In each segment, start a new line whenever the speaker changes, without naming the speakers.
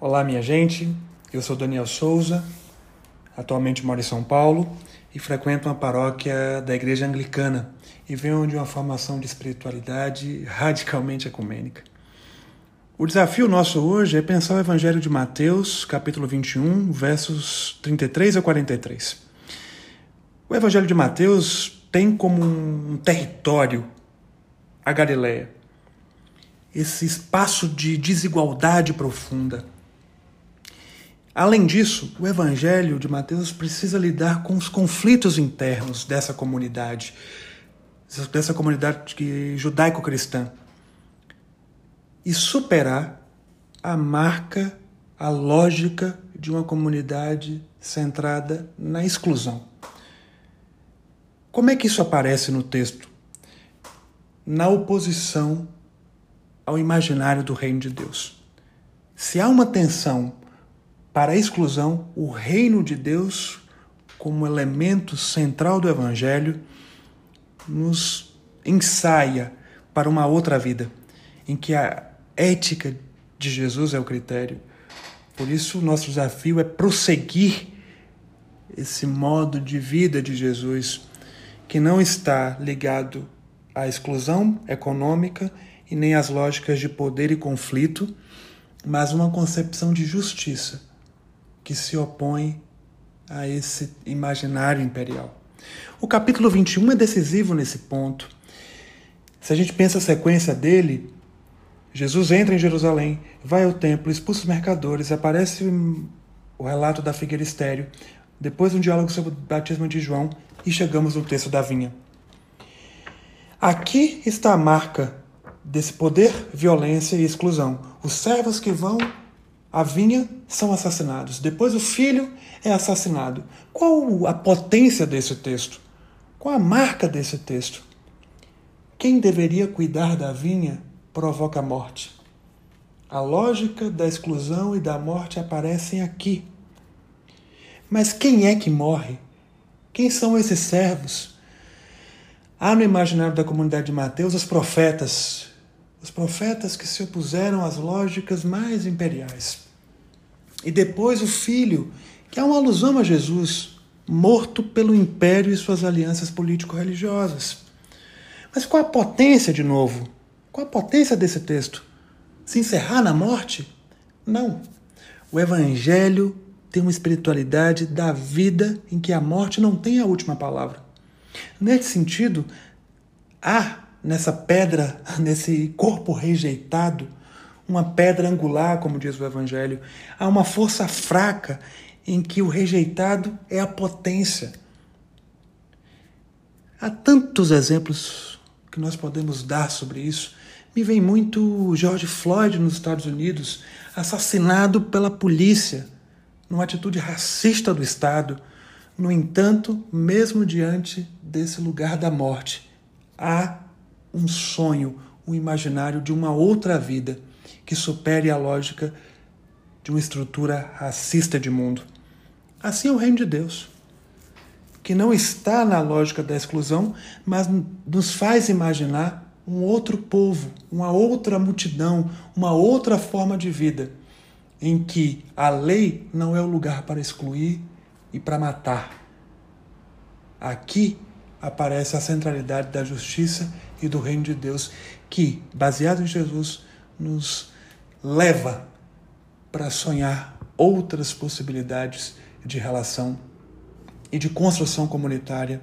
Olá, minha gente. Eu sou Daniel Souza, atualmente moro em São Paulo e frequento uma paróquia da Igreja Anglicana e venho de uma formação de espiritualidade radicalmente ecumênica. O desafio nosso hoje é pensar o Evangelho de Mateus, capítulo 21, versos 33 a 43. O Evangelho de Mateus tem como um território a Galileia, esse espaço de desigualdade profunda Além disso, o Evangelho de Mateus precisa lidar com os conflitos internos dessa comunidade, dessa comunidade judaico-cristã, e superar a marca, a lógica de uma comunidade centrada na exclusão. Como é que isso aparece no texto? Na oposição ao imaginário do reino de Deus. Se há uma tensão para a exclusão, o reino de Deus, como elemento central do Evangelho, nos ensaia para uma outra vida, em que a ética de Jesus é o critério. Por isso, o nosso desafio é prosseguir esse modo de vida de Jesus, que não está ligado à exclusão econômica e nem às lógicas de poder e conflito, mas uma concepção de justiça que se opõe a esse imaginário imperial. O capítulo 21 é decisivo nesse ponto. Se a gente pensa a sequência dele, Jesus entra em Jerusalém, vai ao templo, expulsa os mercadores, aparece o relato da figueira estéreo, depois um diálogo sobre o batismo de João e chegamos no texto da vinha. Aqui está a marca desse poder, violência e exclusão. Os servos que vão a vinha são assassinados. Depois o filho é assassinado. Qual a potência desse texto? Qual a marca desse texto? Quem deveria cuidar da vinha provoca a morte. A lógica da exclusão e da morte aparecem aqui. Mas quem é que morre? Quem são esses servos? Há no imaginário da comunidade de Mateus os profetas, os profetas que se opuseram às lógicas mais imperiais. E depois o filho, que é uma alusão a Jesus, morto pelo império e suas alianças político-religiosas. Mas qual a potência, de novo? Qual a potência desse texto? Se encerrar na morte? Não. O Evangelho tem uma espiritualidade da vida em que a morte não tem a última palavra. Nesse sentido, há nessa pedra, nesse corpo rejeitado, uma pedra angular, como diz o Evangelho. Há uma força fraca em que o rejeitado é a potência. Há tantos exemplos que nós podemos dar sobre isso. Me vem muito George Floyd nos Estados Unidos, assassinado pela polícia, numa atitude racista do Estado. No entanto, mesmo diante desse lugar da morte, há um sonho, um imaginário de uma outra vida que supere a lógica de uma estrutura racista de mundo. Assim é o reino de Deus, que não está na lógica da exclusão, mas nos faz imaginar um outro povo, uma outra multidão, uma outra forma de vida, em que a lei não é o lugar para excluir e para matar. Aqui aparece a centralidade da justiça e do reino de Deus, que, baseado em Jesus, nos leva para sonhar outras possibilidades de relação e de construção comunitária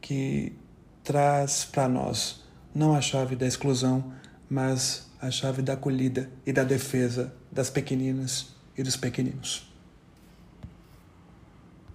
que traz para nós não a chave da exclusão, mas a chave da acolhida e da defesa das pequeninas e dos pequeninos.